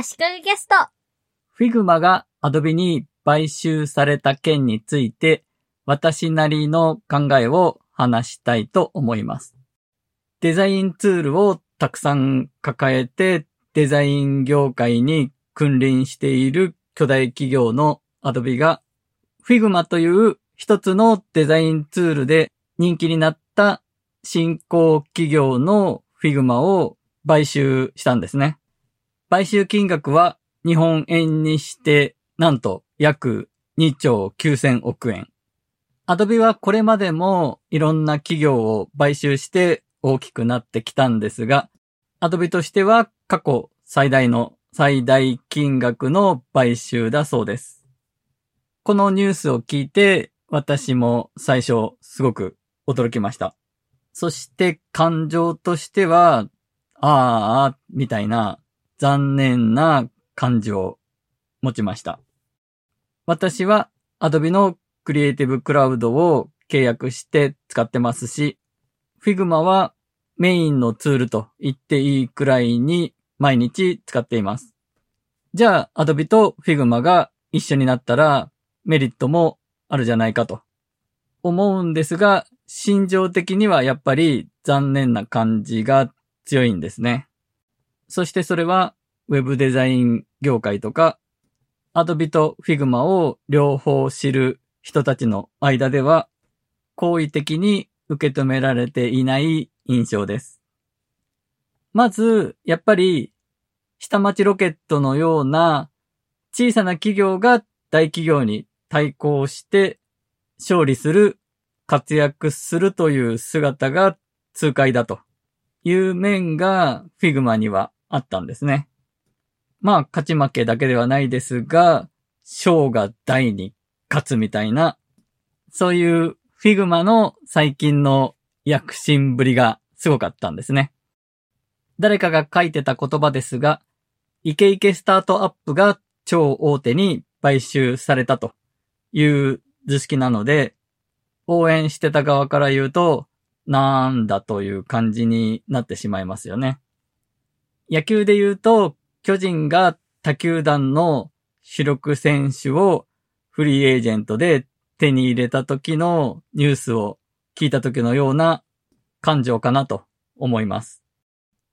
足利ゲスト。Figma が Adobe に買収された件について、私なりの考えを話したいと思います。デザインツールをたくさん抱えて、デザイン業界に君臨している巨大企業の Adobe が、Figma という一つのデザインツールで人気になった新興企業の Figma を買収したんですね。買収金額は日本円にしてなんと約2兆9000億円。アドビはこれまでもいろんな企業を買収して大きくなってきたんですが、アドビとしては過去最大の最大金額の買収だそうです。このニュースを聞いて私も最初すごく驚きました。そして感情としては、ああ、みたいな残念な感情を持ちました。私は Adobe のクリエイティブクラウドを契約して使ってますし、Figma はメインのツールと言っていいくらいに毎日使っています。じゃあ Adobe と Figma が一緒になったらメリットもあるじゃないかと思うんですが、心情的にはやっぱり残念な感じが強いんですね。そしてそれは Web デザイン業界とか Adobe と Figma を両方知る人たちの間では好意的に受け止められていない印象です。まず、やっぱり下町ロケットのような小さな企業が大企業に対抗して勝利する、活躍するという姿が痛快だという面が Figma にはあったんですね。まあ、勝ち負けだけではないですが、小が大に勝つみたいな、そういう Figma の最近の躍進ぶりがすごかったんですね。誰かが書いてた言葉ですが、イケイケスタートアップが超大手に買収されたという図式なので、応援してた側から言うと、なんだという感じになってしまいますよね。野球で言うと、巨人が他球団の主力選手をフリーエージェントで手に入れた時のニュースを聞いた時のような感情かなと思います。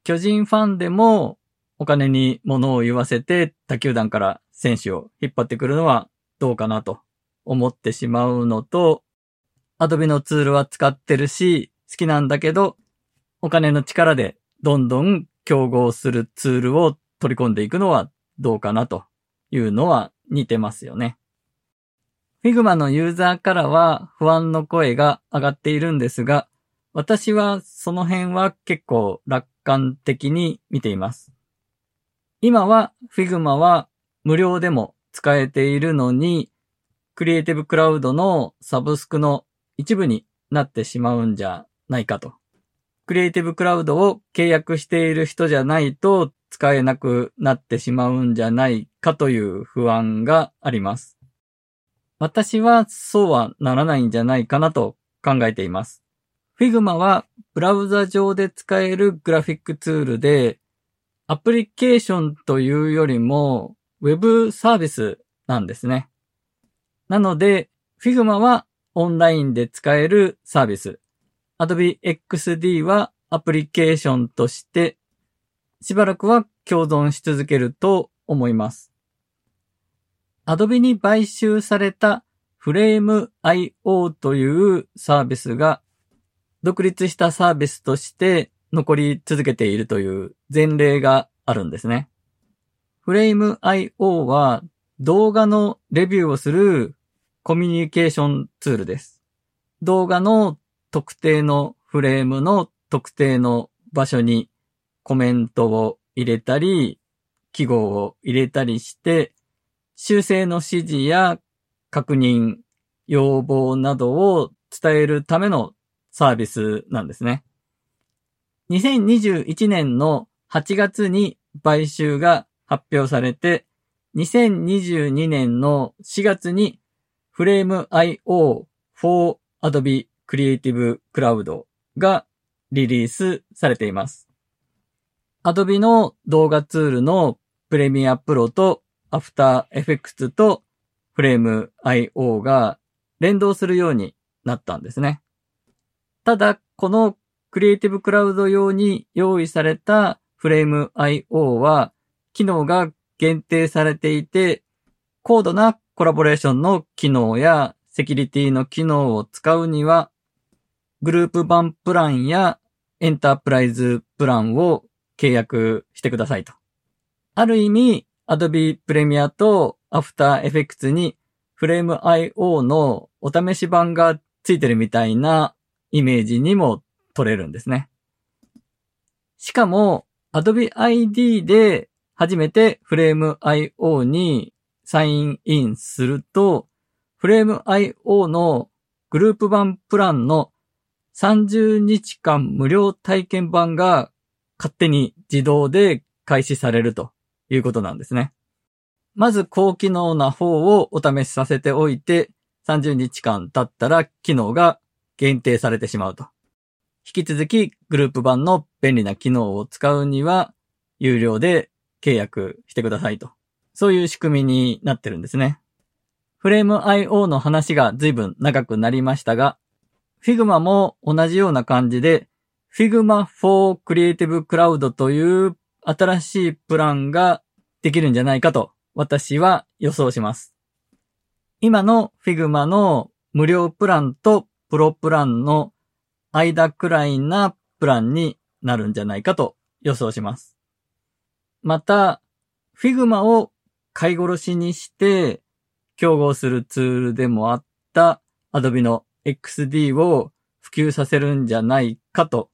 巨人ファンでもお金に物を言わせて他球団から選手を引っ張ってくるのはどうかなと思ってしまうのと、アドビのツールは使ってるし好きなんだけど、お金の力でどんどん競合するツールを取り込んでいくのはどうかなというのは似てますよね。Figma のユーザーからは不安の声が上がっているんですが、私はその辺は結構楽観的に見ています。今は Figma は無料でも使えているのに、クリエイティブクラウドのサブスクの一部になってしまうんじゃないかと。クリエイティブクラウドを契約している人じゃないと使えなくなってしまうんじゃないかという不安があります。私はそうはならないんじゃないかなと考えています。Figma はブラウザ上で使えるグラフィックツールで、アプリケーションというよりも Web サービスなんですね。なので、Figma はオンラインで使えるサービス。Adobe XD はアプリケーションとしてしばらくは共存し続けると思います。Adobe に買収された Frame.io というサービスが独立したサービスとして残り続けているという前例があるんですね。Frame.io は動画のレビューをするコミュニケーションツールです。動画の特定のフレームの特定の場所にコメントを入れたり、記号を入れたりして、修正の指示や確認、要望などを伝えるためのサービスなんですね。2021年の8月に買収が発表されて、2022年の4月に Frame.io for Adobe Creative Cloud がリリースされています。Adobe の動画ツールのプレミアプロとアフターエフェクツとフレーム IO が連動するようになったんですね。ただ、このクリエイティブクラウド用に用意されたフレーム IO は機能が限定されていて、高度なコラボレーションの機能やセキュリティの機能を使うには、グループ版プランやエンタープライズプランを契約してくださいと。ある意味、Adobe Premiere と After Effects に FrameIO のお試し版がついてるみたいなイメージにも取れるんですね。しかも、Adobe ID で初めて FrameIO にサインインすると、FrameIO のグループ版プランの30日間無料体験版が勝手に自動で開始されるということなんですね。まず高機能な方をお試しさせておいて、30日間経ったら機能が限定されてしまうと。引き続きグループ版の便利な機能を使うには、有料で契約してくださいと。そういう仕組みになってるんですね。フレーム IO の話が随分長くなりましたが、Figma も同じような感じで、Figma for Creative Cloud という新しいプランができるんじゃないかと私は予想します。今の Figma の無料プランとプロプランの間くらいなプランになるんじゃないかと予想します。また、Figma を買い殺しにして競合するツールでもあった Adobe の XD を普及させるんじゃないかと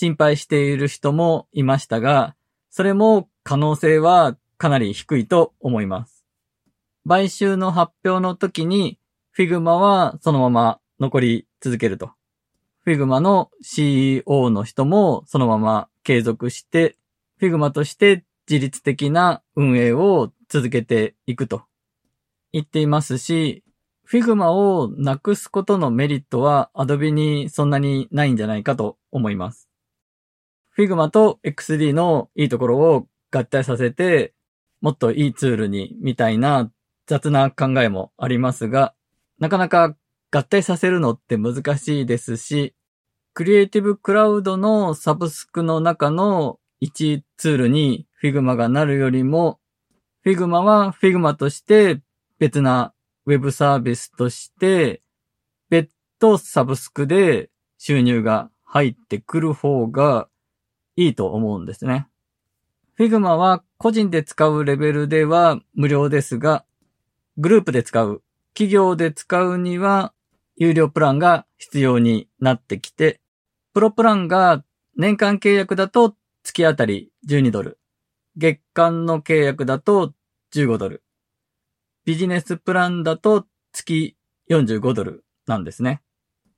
心配している人もいましたが、それも可能性はかなり低いと思います。買収の発表の時に Figma はそのまま残り続けると。Figma の CEO の人もそのまま継続して Figma として自律的な運営を続けていくと言っていますし、Figma をなくすことのメリットは Adobe にそんなにないんじゃないかと思います。Figma と XD のいいところを合体させて、もっといいツールにみたいな雑な考えもありますが、なかなか合体させるのって難しいですし、クリエイティブクラウドのサブスクの中の1ツールに Figma がなるよりも、Figma は Figma として別なウェブサービスとして、別途サブスクで収入が入ってくる方がいいと思うんですね。Figma は個人で使うレベルでは無料ですが、グループで使う、企業で使うには有料プランが必要になってきて、プロプランが年間契約だと月あたり12ドル、月間の契約だと15ドル、ビジネスプランだと月45ドルなんですね。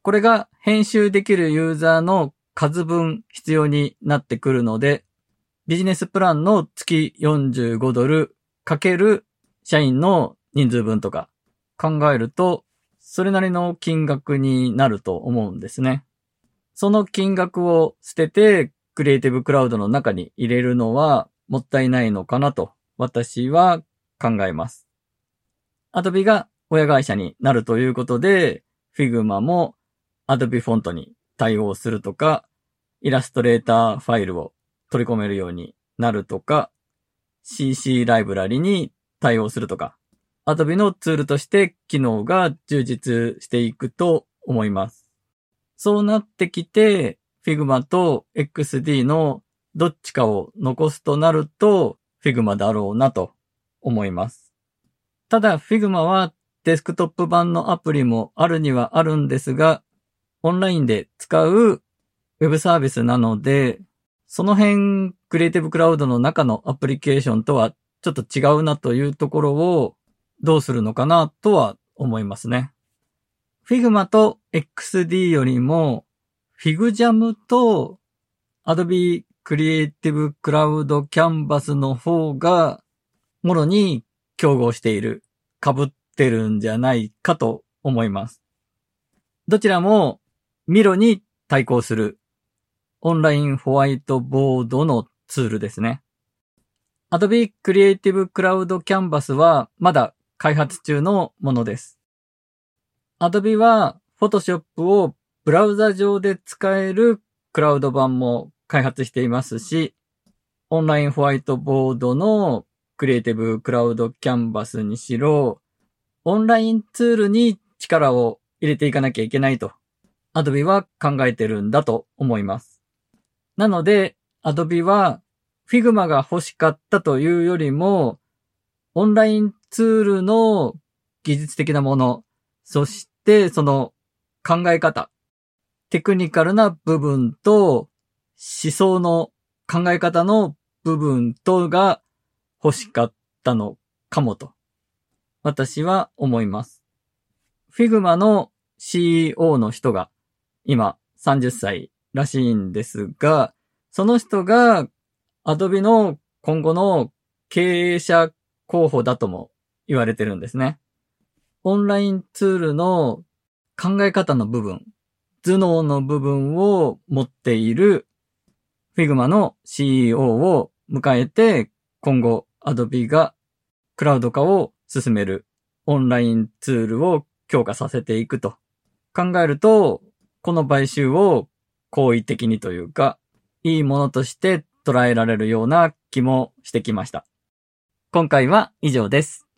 これが編集できるユーザーの数分必要になってくるので、ビジネスプランの月45ドルかける社員の人数分とか考えると、それなりの金額になると思うんですね。その金額を捨ててクリエイティブクラウドの中に入れるのはもったいないのかなと私は考えます。Adobe が親会社になるということで、Figma も Adobe フォントに対応するとか、イラストレーターファイルを取り込めるようになるとか、CC ライブラリに対応するとか、Adobe のツールとして機能が充実していくと思います。そうなってきて、Figma と XD のどっちかを残すとなると Figma だろうなと思います。ただ Figma はデスクトップ版のアプリもあるにはあるんですが、オンラインで使うウェブサービスなので、その辺、クリエイティブクラウドの中のアプリケーションとはちょっと違うなというところをどうするのかなとは思いますね。Figma と XD よりも FigJam と Adobe Creative Cloud Canvas の方がもろに競合している、被ってるんじゃないかと思います。どちらもミロに対抗するオンラインホワイトボードのツールですね。Adobe Creative Cloud Canvas はまだ開発中のものです。Adobe は Photoshop をブラウザ上で使えるクラウド版も開発していますし、オンラインホワイトボードのクリエイティブクラウドキャンバスにしろ、オンラインツールに力を入れていかなきゃいけないと、Adobe は考えてるんだと思います。なので、Adobe は Figma が欲しかったというよりも、オンラインツールの技術的なもの、そしてその考え方、テクニカルな部分と思想の考え方の部分とが欲しかったのかもと、私は思います。Figma の CEO の人が今30歳らしいんですが、その人が Adobe の今後の経営者候補だとも言われてるんですね。オンラインツールの考え方の部分、頭脳の部分を持っている Figma の CEO を迎えて、今後 Adobe がクラウド化を進めるオンラインツールを強化させていくと考えると、この買収を好意的にというか、いいものとして捉えられるような気もしてきました。今回は以上です。